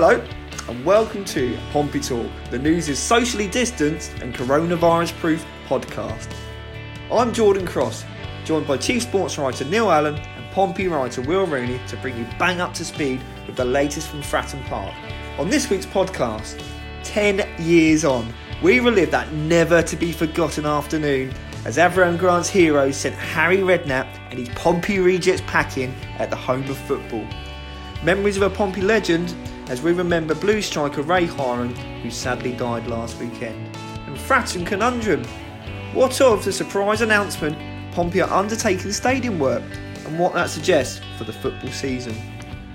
Hello, and welcome to Pompey Talk, the news is socially distanced and coronavirus proof podcast. I'm Jordan Cross, joined by Chief Sports Writer Neil Allen and Pompey writer Will Rooney to bring you bang up to speed with the latest from Fratton Park. On this week's podcast, 10 years on, we relive that never to be forgotten afternoon as Avram Grant's heroes sent Harry Redknapp and his Pompey Rejects packing at the home of football. Memories of a Pompey legend as we remember blue striker Ray Hiron, who sadly died last weekend. And Fratton Conundrum. What of the surprise announcement Pompey are undertaking stadium work and what that suggests for the football season?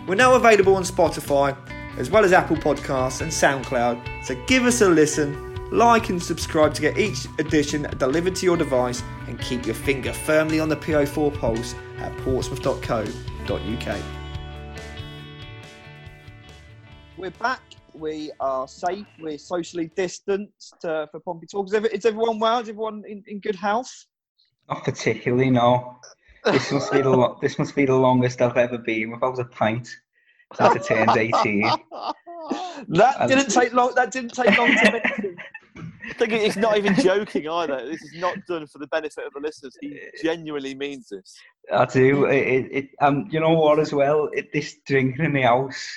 We're now available on Spotify as well as Apple Podcasts and SoundCloud, so give us a listen, like and subscribe to get each edition delivered to your device and keep your finger firmly on the PO4 pulse at portsmouth.co.uk. We're back. We are safe. We're socially distanced uh, for Pompey Talks. Is, is everyone well? Is everyone in, in good health? Not particularly, no. This must be the lo- this must be the longest I've ever been without a pint since I turned eighteen. that And- didn't take long. That didn't take long to mention. I think it's not even joking either. This is not done for the benefit of the listeners. He genuinely means this. I do. It, it, it um, you know what as well? It, this drinking in the house,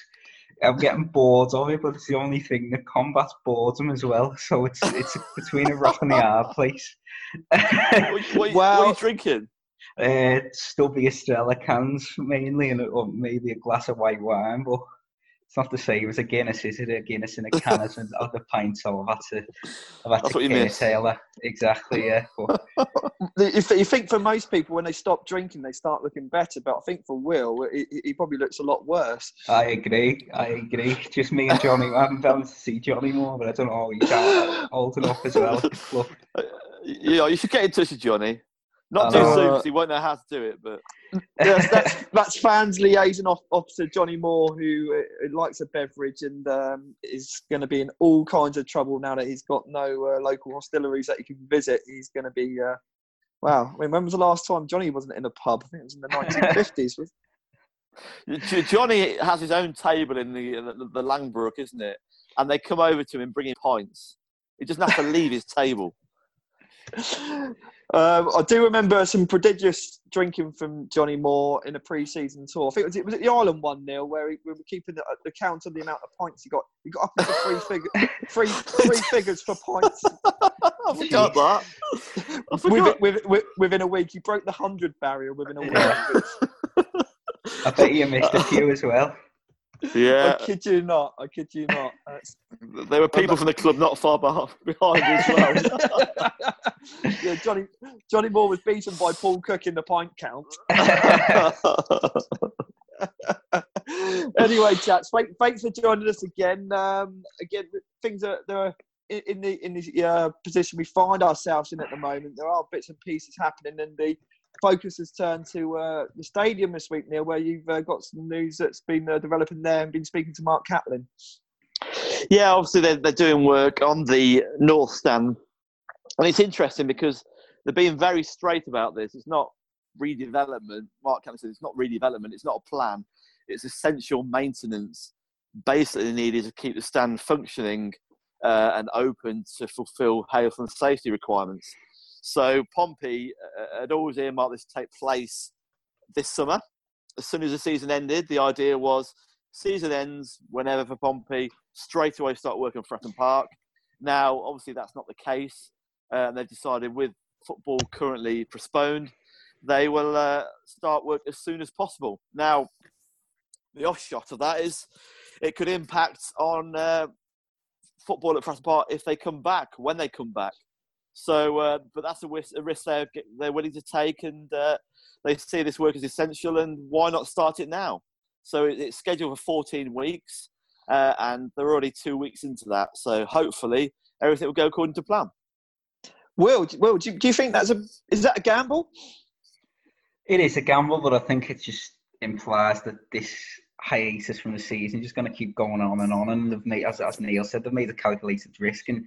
I'm getting bored of it, but it's the only thing that combats boredom as well. So it's it's between a rock and a hard place. What, what, what are you drinking? uh, stubby Estrella cans mainly, and or maybe a glass of white wine, but. It's not the same as a Guinness, is it? A Guinness in a can of the pint, so I've had uh, to, I've had That's to what you miss. curtail that. Uh, exactly, yeah. But You think for most people, when they stop drinking, they start looking better. But I think for Will, he, he probably looks a lot worse. I agree. I agree. Just me and Johnny. I haven't been able to see Johnny more, but I don't know. He's old enough as well. Look, know, you should get in touch with Johnny. Not too know. soon because he won't know how to do it. But yes, that's, that's fans liaison off, off Johnny Moore, who uh, likes a beverage and um, is going to be in all kinds of trouble now that he's got no uh, local hostilleries that he can visit. He's going to be, uh, wow. I mean, when was the last time Johnny wasn't in a pub? I think it was in the 1950s. Johnny has his own table in the, the the Langbrook, isn't it? And they come over to him and bring him pints. He doesn't have to leave his table. Um, I do remember some prodigious drinking from Johnny Moore in a pre-season tour. I think it was, it was at the Island one, Neil, where he, we were keeping the, the count of the amount of pints he got. He got up into three, figure, three, three figures for pints. I forgot that. I Within, forgot. within, within a week, he broke the hundred barrier within a week. I bet you missed a few as well. Yeah, I kid you not. I kid you not. That's- there were people from the club not far beh- behind as well. yeah, Johnny Johnny Moore was beaten by Paul Cook in the pint count. anyway, chaps, thank, thanks for joining us again. Um, again, things are there are in in the in the uh, position we find ourselves in at the moment. There are bits and pieces happening, and the focus has turned to uh, the stadium this week, Neil, where you've uh, got some news that's been uh, developing there and been speaking to Mark Catlin. yeah, obviously they're, they're doing work on the North Stand. And it's interesting because they're being very straight about this. It's not redevelopment. Mark Cameron said it's not redevelopment, it's not a plan. It's essential maintenance basically needed to keep the stand functioning uh, and open to fulfil health and safety requirements. So Pompey uh, had always earmarked this to take place this summer. As soon as the season ended, the idea was season ends whenever for Pompey, straight away start working on Fratton Park. Now, obviously, that's not the case. Uh, and they've decided with football currently postponed, they will uh, start work as soon as possible. Now, the offshot of that is it could impact on uh, football at Fratton Park if they come back, when they come back. So, uh, but that's a risk, a risk they're, they're willing to take, and uh, they see this work as essential, and why not start it now? So it- it's scheduled for 14 weeks, uh, and they're already two weeks into that. So hopefully everything will go according to plan. Will, Will, do you, do you think that's a is that a gamble? It is a gamble, but I think it just implies that this hiatus from the season is just going to keep going on and on. And they've made, as, as Neil said, they've made a calculated risk. And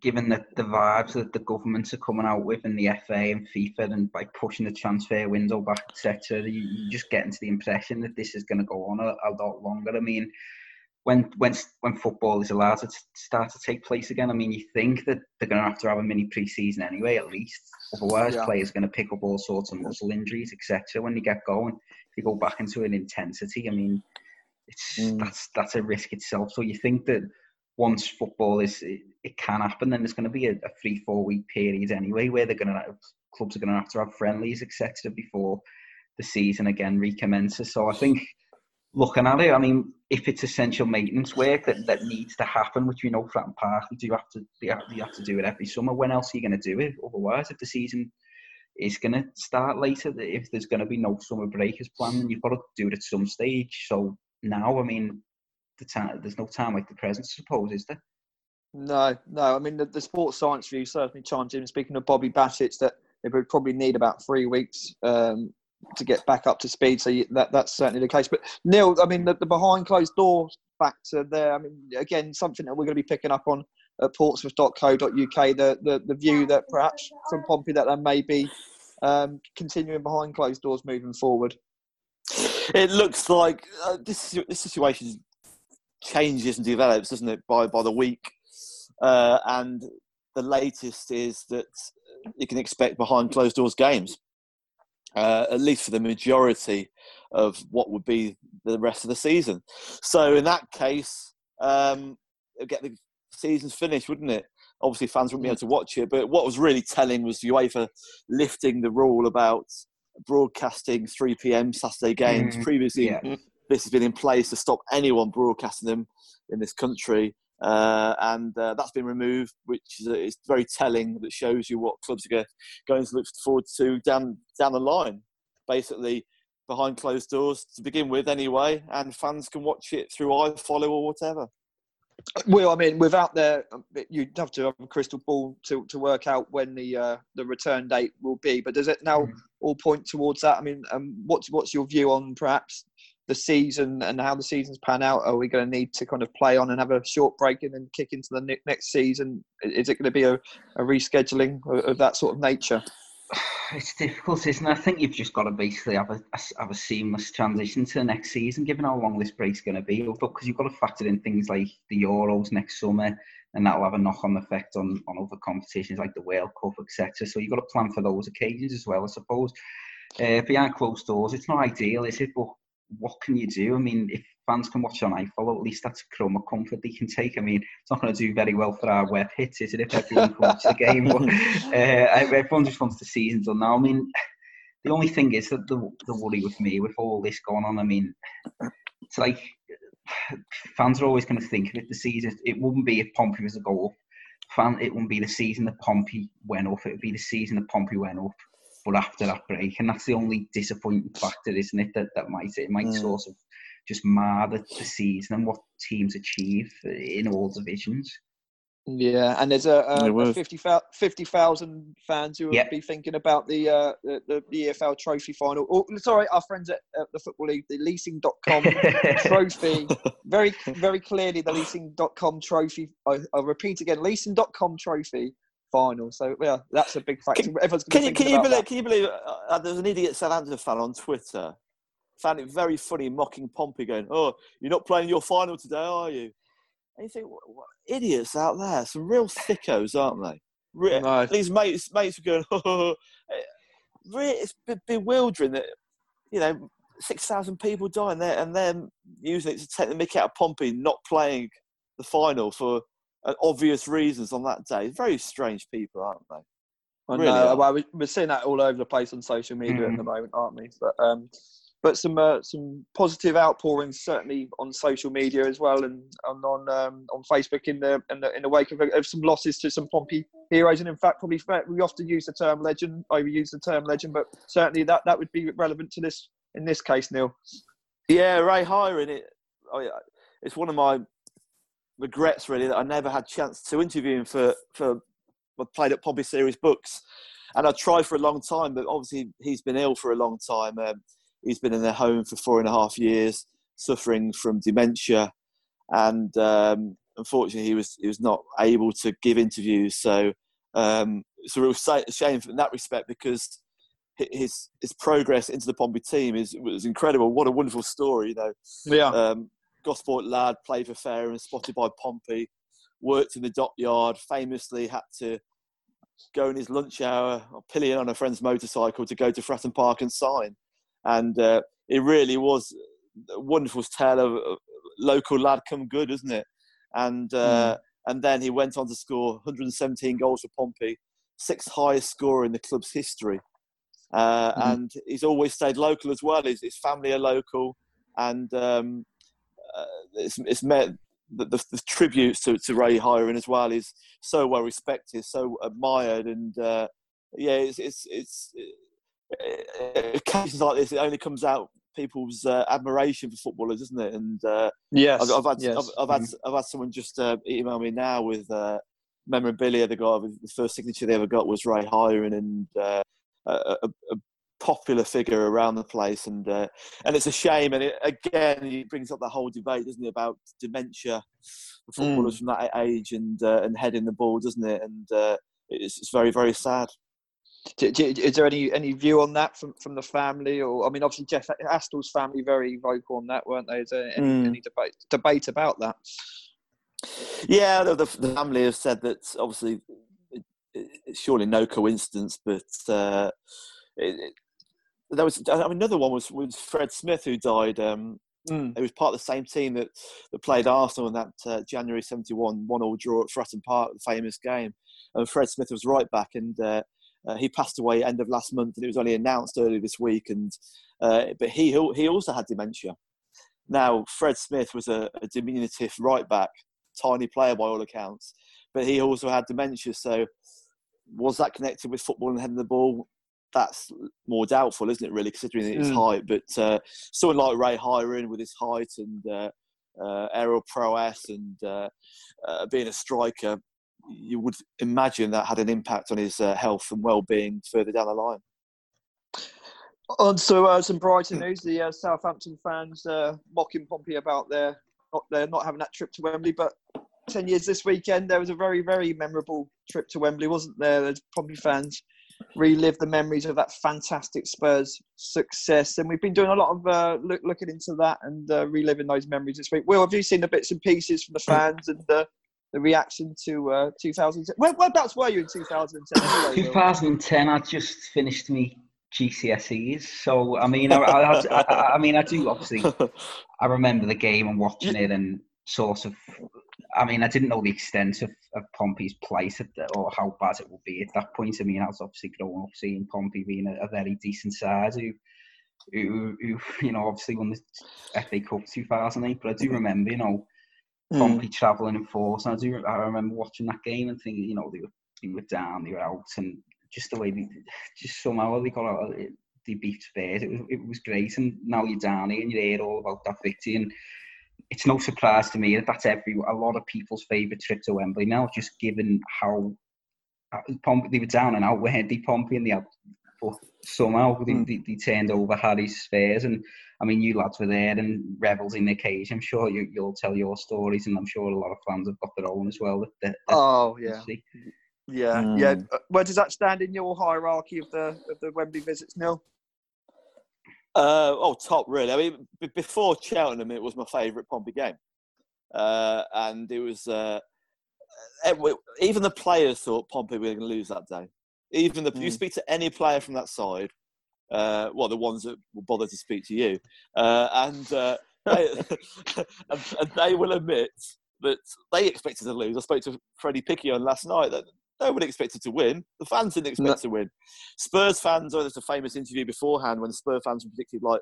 given the, the vibes that the governments are coming out with and the FA and FIFA and by pushing the transfer window back, etc., you, you just get into the impression that this is going to go on a, a lot longer. I mean, when when when football is allowed to start to take place again, I mean, you think that they're going to have to have a mini pre-season anyway, at least. Otherwise, yeah. players are going to pick up all sorts of muscle injuries, etc. When they get going, if you go back into an intensity, I mean, it's mm. that's that's a risk itself. So you think that once football is it, it can happen, then there's going to be a, a three four week period anyway where they're going to clubs are going to have to have friendlies, etc. Before the season again recommences. So I think looking at it, I mean, if it's essential maintenance work that, that needs to happen, which we know Fratton Park, do have to you have, you have to do it every summer. When else are you going to do it? Otherwise, if the season is going to start later, if there's going to be no summer break as planned, you've got to do it at some stage. So now, I mean, the time there's no time like the present, I suppose, is there? No, no. I mean, the, the sports science view certainly chimes in. Speaking of Bobby Bassett, that they would probably need about three weeks um, to get back up to speed. So you, that that's certainly the case. But Neil, I mean, the, the, behind closed doors factor there. I mean, again, something that we're going to be picking up on at portsmouth.co.uk. The, the the view that perhaps from Pompey that there may be um, continuing behind closed doors moving forward. It looks like uh, this this situation changes and develops, doesn't it, by by the week? Uh, and the latest is that you can expect behind closed doors games uh, at least for the majority of what would be the rest of the season. So in that case, um, get the season's finished, wouldn't it? Obviously, fans wouldn't be able to watch it. But what was really telling was UEFA lifting the rule about broadcasting 3 p.m. Saturday games. Mm, Previously, yeah. This has been in place to stop anyone broadcasting them in this country. Uh, and uh, that's been removed, which is, is, very telling. That shows you what clubs are going to look forward to down down the line. Basically, behind closed doors to begin with, anyway, and fans can watch it through iFollow or whatever. Well, I mean, without the, you'd have to have a crystal ball to, to work out when the uh, the return date will be. But does it now mm. all point towards that? I mean, um, what's what's your view on perhaps the season and how the seasons pan out? Are we going to need to kind of play on and have a short break and then kick into the next season? Is it going to be a, a rescheduling of that sort of nature? It's difficult, isn't it? I think you've just got to basically have a, have a seamless transition to the next season, given how long this break's going to be. Because you've got to factor in things like the Euros next summer, and that'll have a knock-on effect on, on other competitions like the World Cup, etc. So you've got to plan for those occasions as well, I suppose. Uh, behind closed doors, it's not ideal, is it? But what can you do? I mean, if fans can watch on iFollow, at least that's a crumb of comfort they can take. I mean, it's not going to do very well for our web hits, is it, if everyone can watch the game? But uh, everyone just wants the season done now. I mean, the only thing is that the, the worry with me, with all this going on, I mean, it's like fans are always going to think of it the season. It wouldn't be if Pompey was a go up. Fan, it wouldn't be the season that Pompey went off. It would be the season that Pompey went up but after that break, and that's the only disappointing factor, isn't it? That that might it might mm. sort of just mar the, the season and what teams achieve in all divisions. Yeah, and there's a, a, a 50,000 50, fans who will yep. be thinking about the, uh, the, the EFL Trophy final. Oh, sorry, our friends at, at the Football League, the Leasing.com Trophy. Very, very clearly, the Leasing.com Trophy. I, I'll repeat again: Leasing.com Trophy final. So yeah, that's a big factor. Can, Everyone's can you, can you believe? That. Can you believe? Uh, uh, there's an idiot Southampton fan on Twitter found it very funny mocking Pompey, going, "Oh, you're not playing your final today, are you?" And you think, what, what, idiots out there, some real thickos, aren't they? Re- no. These mates, mates are going, oh, it's bewildering that you know six thousand people dying there, and then using it to take the mick out of Pompey not playing the final for obvious reasons on that day. Very strange people, aren't they? I really know. Well, we're seeing that all over the place on social media mm. at the mm. moment, aren't we? But um, but some uh, some positive outpourings certainly on social media as well, and, and on um, on Facebook in the in the, in the wake of, of, some losses to some Pompey heroes. And in fact, probably we often use the term legend, overuse the term legend, but certainly that that would be relevant to this in this case, Neil. Yeah, Ray Hiron it. Oh, yeah, it's one of my regrets really that I never had a chance to interview him for for I played at Pompey Series books, and I tried for a long time, but obviously he's been ill for a long time. Um, he's been in their home for four and a half years, suffering from dementia, and um, unfortunately, he was he was not able to give interviews. So um, it's a real shame in that respect because his his progress into the Pompey team is was incredible. What a wonderful story, you know. Yeah. Um, Gosport lad, played for and spotted by Pompey, worked in the dockyard, famously had to go in his lunch hour, pillion on a friend's motorcycle to go to Fratton Park and sign. And uh, it really was a wonderful tale of a local lad come good, isn't it? And uh, mm. and then he went on to score 117 goals for Pompey, sixth highest scorer in the club's history. Uh, mm. And he's always stayed local as well. His, his family are local, and um, uh, it's, it's met the, the, the, tributes to, to Ray Hiron as well is so well respected, so admired, and uh, yeah, it's it's, it's it, occasions like this. It only comes out people's uh, admiration for footballers, isn't it? And uh, yes, I've, I've had yes. I've, I've, had mm. I've had someone just uh, email me now with uh, memorabilia. The guy, the first signature they ever got was Ray Hiron, and uh, a, a, popular figure around the place, and uh, and it's a shame. And it, again, it brings up the whole debate, doesn't it, about dementia for footballers mm. from that age and uh, and heading the ball, doesn't it? And uh, it's, it's very very sad. Is there any any view on that from, from the family, or I mean, obviously Jeff Astle's family very vocal on that, weren't they? Is there any, mm. any debate debate about that? Yeah, the, the, family have said that obviously it's surely no coincidence, but uh, it, there was another one was, was Fred Smith who died. Um, mm. He was part of the same team that, that played Arsenal in that uh, January '71 one-all draw at Fratton Park, the famous game. And Fred Smith was right back, and uh, uh, he passed away end of last month, and it was only announced earlier this week. And uh, but he he also had dementia. Now Fred Smith was a, a diminutive right back, tiny player by all accounts, but he also had dementia. So was that connected with football and heading the ball? That's more doubtful, isn't it? Really, considering his mm. height. But uh, someone like Ray Hiron with his height and uh, uh, aerial prowess and uh, uh, being a striker, you would imagine that had an impact on his uh, health and well-being further down the line. On to some Brighton news. The Southampton fans mocking Pompey about their not their not having that trip to Wembley, but 10 years this weekend, there was a very, very memorable trip to Wembley, wasn't there? There's Pompey fans relive the memories of that fantastic Spurs success. And we've been doing a lot of uh, look, looking into that and uh, reliving those memories this week. Will, have you seen the bits and pieces from the fans and the, the reaction to uh, 2010? Where, whereabouts were you in 2010? 2010, I just finished me GCSEs. So I mean, I, I, I, I, mean, I do obviously. I remember the game and watching it, and sort of I mean, I didn't know the extent of, of Pompey's place the, or how bad it would be at that point. I mean, I was obviously growing up seeing Pompey being a, a very decent side who, who, who, you know, obviously won the FA Cup 2008. But I do remember, you know, mm. Pompey travelling in force. And I do, I remember watching that game and thinking, you know, they were, they were down, they were out, and just the way they, just somehow they got out, they beat Spurs. It was, it was great. And now you're down here and you hear all about that victory and it's no surprise to me that that's every a lot of people's favourite trip to Wembley now, just given how Pompey they were down and out, where they Pompey and they had, but somehow they, mm. they, they, turned over Harry's Spurs and I mean you lads were there and revels in the cage. I'm sure you, you'll tell your stories and I'm sure a lot of fans have got their own as well. That, that, oh yeah. Yeah, mm. yeah. Uh, where does that stand in your hierarchy of the of the Wembley visits, Neil? Uh, oh, top really. I mean, b- before Cheltenham, it was my favourite Pompey game, uh, and it was uh, even the players thought Pompey were going to lose that day. Even the mm. you speak to any player from that side, uh, well, the ones that will bother to speak to you, uh, and, uh, they, and, and they will admit that they expected to lose. I spoke to Freddie Piquionne last night. That Nobody expected to win. The fans didn't expect no. to win. Spurs fans, oh, there's a famous interview beforehand when the Spurs fans predicted like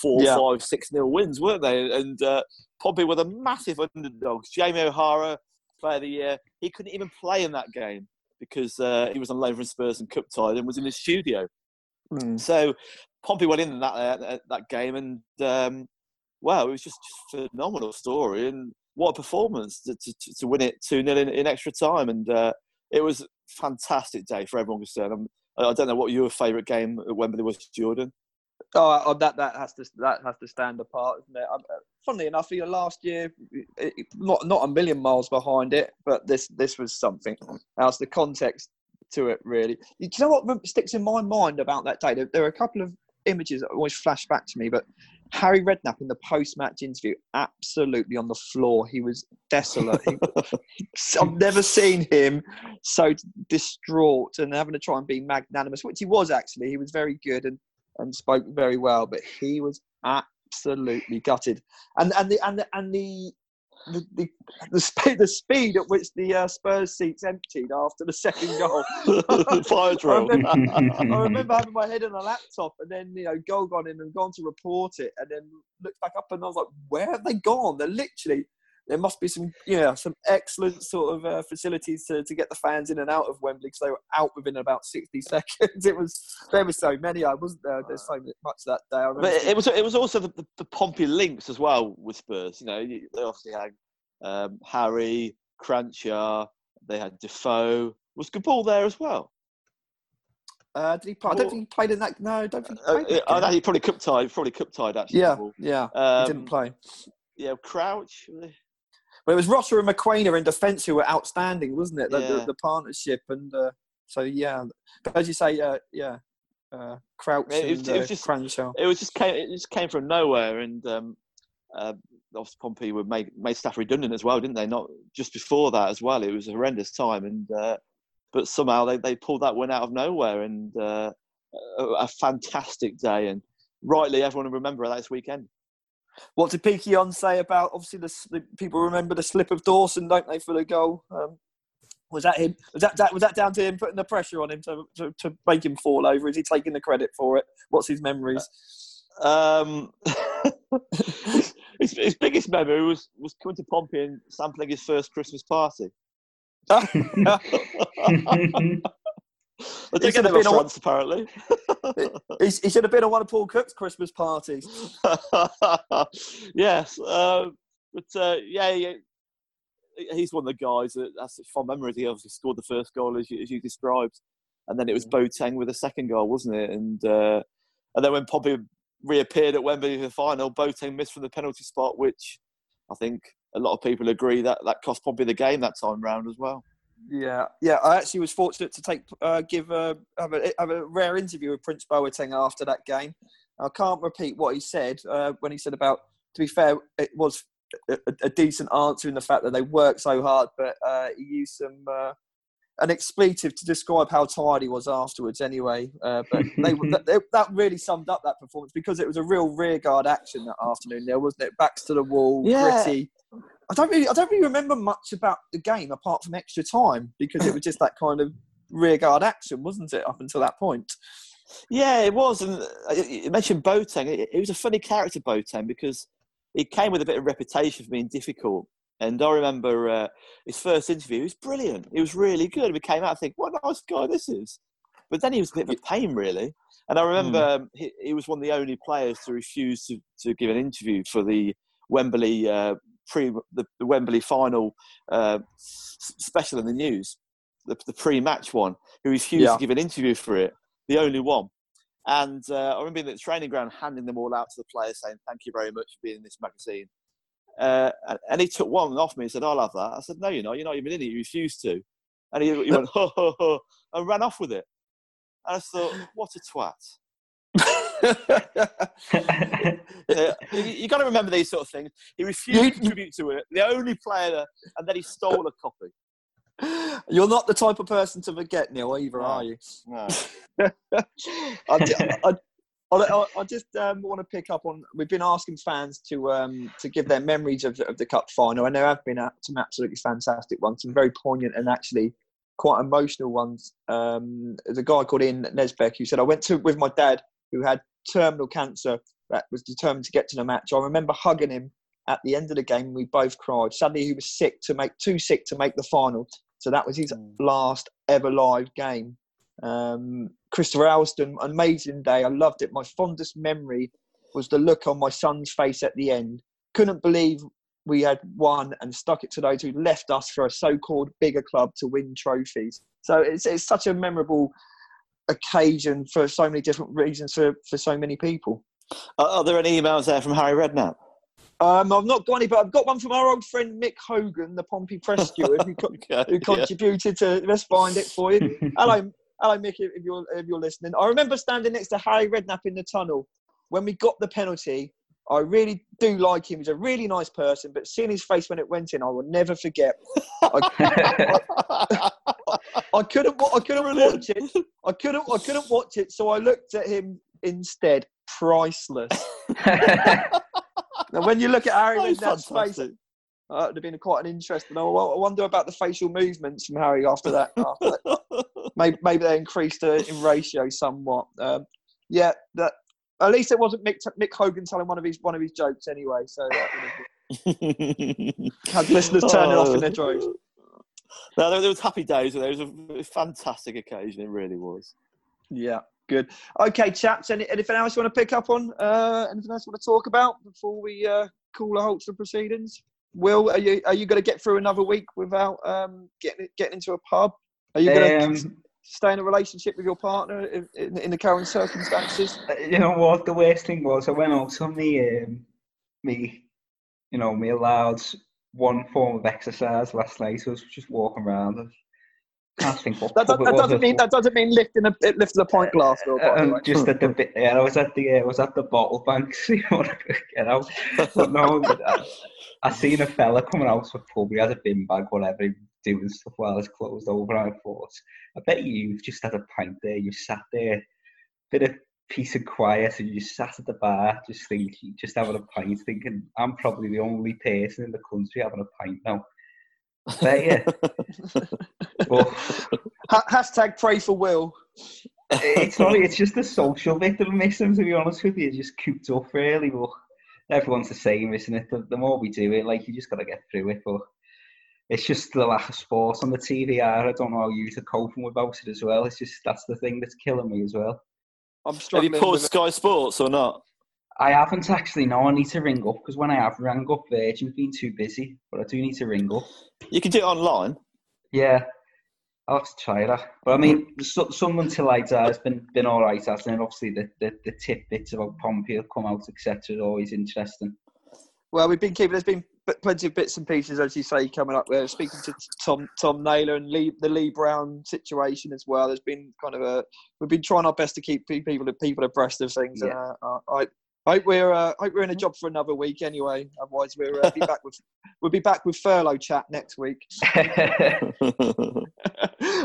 four, yeah. five, six nil wins, weren't they? And uh, Pompey were the massive underdogs. Jamie O'Hara, player of the year, he couldn't even play in that game because uh, he was on loan from Spurs and cup tied and was in the studio. Mm. So Pompey went in that uh, that game, and um, wow, it was just, just a phenomenal story and what a performance to, to, to win it 2 0 in, in, extra time. And uh, it was a fantastic day for everyone concerned. I'm, I don't know what your favourite game at Wembley was, Jordan. Oh, that that has to that has to stand apart, isn't it? Um, funnily enough, you last year, it, not not a million miles behind it, but this this was something else. The context to it, really. You know what sticks in my mind about that day? There, there are a couple of images that always flash back to me, but Harry Redknapp in the post-match interview, absolutely on the floor. He was desolate. He, I've never seen him so distraught and having to try and be magnanimous, which he was actually. He was very good and, and spoke very well, but he was absolutely gutted. And and the and the and the the, the, the, speed, the speed at which the uh, Spurs seats emptied after the second goal. Fire drill. I remember, I remember having my head on a laptop and then, you know, goal gone in and gone to report it and then looked back up and I was like, where have they gone? They're literally, there must be some, you know, some excellent sort of uh, facilities to, to get the fans in and out of Wembley because they were out within about 60 seconds. It was, there were so many. I wasn't there. There's so much that day. but it was, it was also the, the, the Pompey links as well with Spurs. You know, they obviously had um, Harry, Kranjcar, they had Defoe. Was Kaboul there as well? Uh, did he play? I don't think he played in that. No, I don't think he Uh, played. that uh, game. he probably cup tied. Probably cup tied actually. yeah, yeah, Um, he didn't play. Yeah, Crouch. But it was Rocha and Mokoena in defence who were outstanding, wasn't it? The, the, Yeah. the partnership and uh, so yeah. But as you say, uh, yeah, uh, Crouch It was- and it was uh, just- Kranjcar. It was just came. It just came from nowhere, and um, uh, obviously Pompey were made made staff redundant as well, didn't they? Not just before that as well. It was a horrendous time, and uh, but somehow they, they pulled that one out of nowhere, and uh, a, a fantastic day, and rightly everyone will remember that this weekend. What did Piquionne say about? Obviously, the, the people remember the slip of Dawson, don't they, for the goal? Um, was that him? Was that, that was that down to him putting the pressure on him to, to, to make him fall over? Is he taking the credit for it? What's his memories? Um, his, his biggest memory was was coming to Pompey and sampling his first Christmas party. I He did should get have been in France, apparently. he, he should have been on one of Paul Cook's Christmas parties. yes, uh, but uh, yeah, yeah, he's one of the guys that has such fond memories. He obviously scored the first goal as you, as you described, and then it was Boateng with the second goal, wasn't it? And uh, and then when Pompey reappeared at Wembley for the final, Boateng missed from the penalty spot, which I think a lot of people agree that that cost Pompey the game that time round as well. Yeah, yeah. I actually was fortunate to take uh, give a have, a have a rare interview with Prince Boateng after that game. I can't repeat what he said uh, when he said about. To be fair, it was a, a decent answer in the fact that they worked so hard, but uh, he used some uh, an expletive to describe how tired he was afterwards. Anyway, uh, but they, that, that really summed up that performance because it was a real rearguard action that afternoon. There wasn't it, backs to the wall, Yeah. gritty. I don't really, I don't really remember much about the game apart from extra time because it was just that kind of rearguard action, wasn't it? Up until that point. Yeah, it was. And uh, you mentioned Boateng. It, it was a funny character, Boateng, because he came with a bit of reputation for being difficult. And I remember uh, his first interview. He was brilliant. He was really good. We came out thinking, what a nice guy this is. But then he was a bit of a pain, really. And I remember um, he, he was one of the only players to refuse to, to give an interview for the Wembley uh, pre the, the Wembley final uh, special in the news, the, the pre-match one. Who refused Yeah. to give an interview for it, the only one. And uh, I remember being at the training ground, handing them all out to the players, saying, "Thank you very much for being in this magazine." Uh, and, he took one off me and said, "I'll have that." I said, "No, you're not. You're not even in it. You refused to." And he, he went, "Ho ho ho," and ran off with it. And I thought, "What a twat!" Yeah, you, you got to remember these sort of things. He refused You- to contribute to it. The only player, and then he stole a copy. You're not the type of person to forget, Neil, either, No. are you? No. I, I, I, I just um, want to pick up on. We've been asking fans to um, to give their memories of the, of the cup final, and there have been some absolutely fantastic ones, some very poignant and actually quite emotional ones. Um, there's a guy called Ian Nesbeck who said, "I went to with my dad who had terminal cancer that was determined to get to the match. I remember hugging him at the end of the game. We both cried. Sadly, he was sick to make too sick to make the final, so that was his Mm. last ever live game." Um, Christopher Alston, amazing day. I loved it. My fondest memory was the look on my son's face at the end. Couldn't believe we had won and stuck it to those who left us for a so-called bigger club to win trophies. So it's it's such a memorable occasion for so many different reasons for, for so many people. Are, are there any emails there from Harry Redknapp? Um, I've not got any, but I've got one from our old friend Mick Hogan, the Pompey press steward, who, Okay, who yeah. contributed to. Let's find it for you. hello, hello, Mick, if if you're if you're listening. I remember standing next to Harry Redknapp in the tunnel when we got the penalty. I really do like him. He's a really nice person, but seeing his face when it went in, I will never forget. I couldn't. I couldn't watch it. I couldn't. I couldn't watch it. So I looked at him instead. Priceless. Now, when you look at Harry That Redknapp's face, uh, it'd have been quite an interesting. I I wonder about the facial movements from Harry after that. After that. Maybe, maybe they increased uh, in ratio somewhat. Um, yeah, that. At least it wasn't Mick, Mick Hogan telling one of his one of his jokes anyway. So that would have had listeners turning off in their droves. No, there, there was happy days. There was a fantastic occasion. It really was. Yeah, good. Okay, chaps. Any, anything else you want to pick up on? Uh, anything else you want to talk about before we uh, call a halt to the proceedings? Will, are you are you going to get through another week without um, getting getting into a pub? Are you going to Um, stay in a relationship with your partner in, in, in the current circumstances? you know what? The worst thing was I went out on me, um, me, you know, me allowed one form of exercise last night. I was just walking around. I can't think what That, that, that doesn't mean that doesn't mean lifting a lifting a pint glass. Though, by Um, just at the bit, yeah, I was at the, uh, I was at the bottle banks. You to get out? But no, but I, I seen a fella coming out of a pub. He had a bin bag, whatever, he was doing stuff while it's closed over. I thought, I bet you've just had a pint there. You sat there, bit of peace and quiet, and you just sat at the bar, just thinking, just having a pint, thinking, I'm probably the only person in the country having a pint now. I bet you. But Ha- hashtag pray for Will. it's not. It's just the social bit that I'm missing. To be honest with you, just cooped up really. But everyone's the same, isn't it? The, the more we do it, like you just got to get through it. But it's just the lack of sport on the TVR. I don't know how you are coping without it as well. It's just that's the thing that's killing me as well. I'm Have you struggling. paused with Sky Sports or not? I haven't actually. No, I need to ring up because when I have rang up, Virgin's been too busy. But I do need to ring up. You can do it online. Yeah, I'll have to try that. But I mean, so, Sunderland 'Til I Die has been been all right, hasn't it? Obviously, the, the, the tidbits about Pompey have come out, etc. is always interesting. Well, we've been keeping. There's been p- plenty of bits and pieces, as you say, coming up. We're speaking to Tom Tom Naylor and Lee, the Lee Brown situation as well. There's been kind of a. We've been trying our best to keep people people abreast of things. Yeah. And, uh, I I hope we're uh, hope we're in a job for another week anyway. Otherwise, we'll uh, be back with we'll be back with furlough chat next week.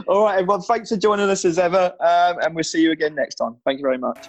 All right, everyone. Thanks for joining us as ever, um, and we'll see you again next time. Thank you very much.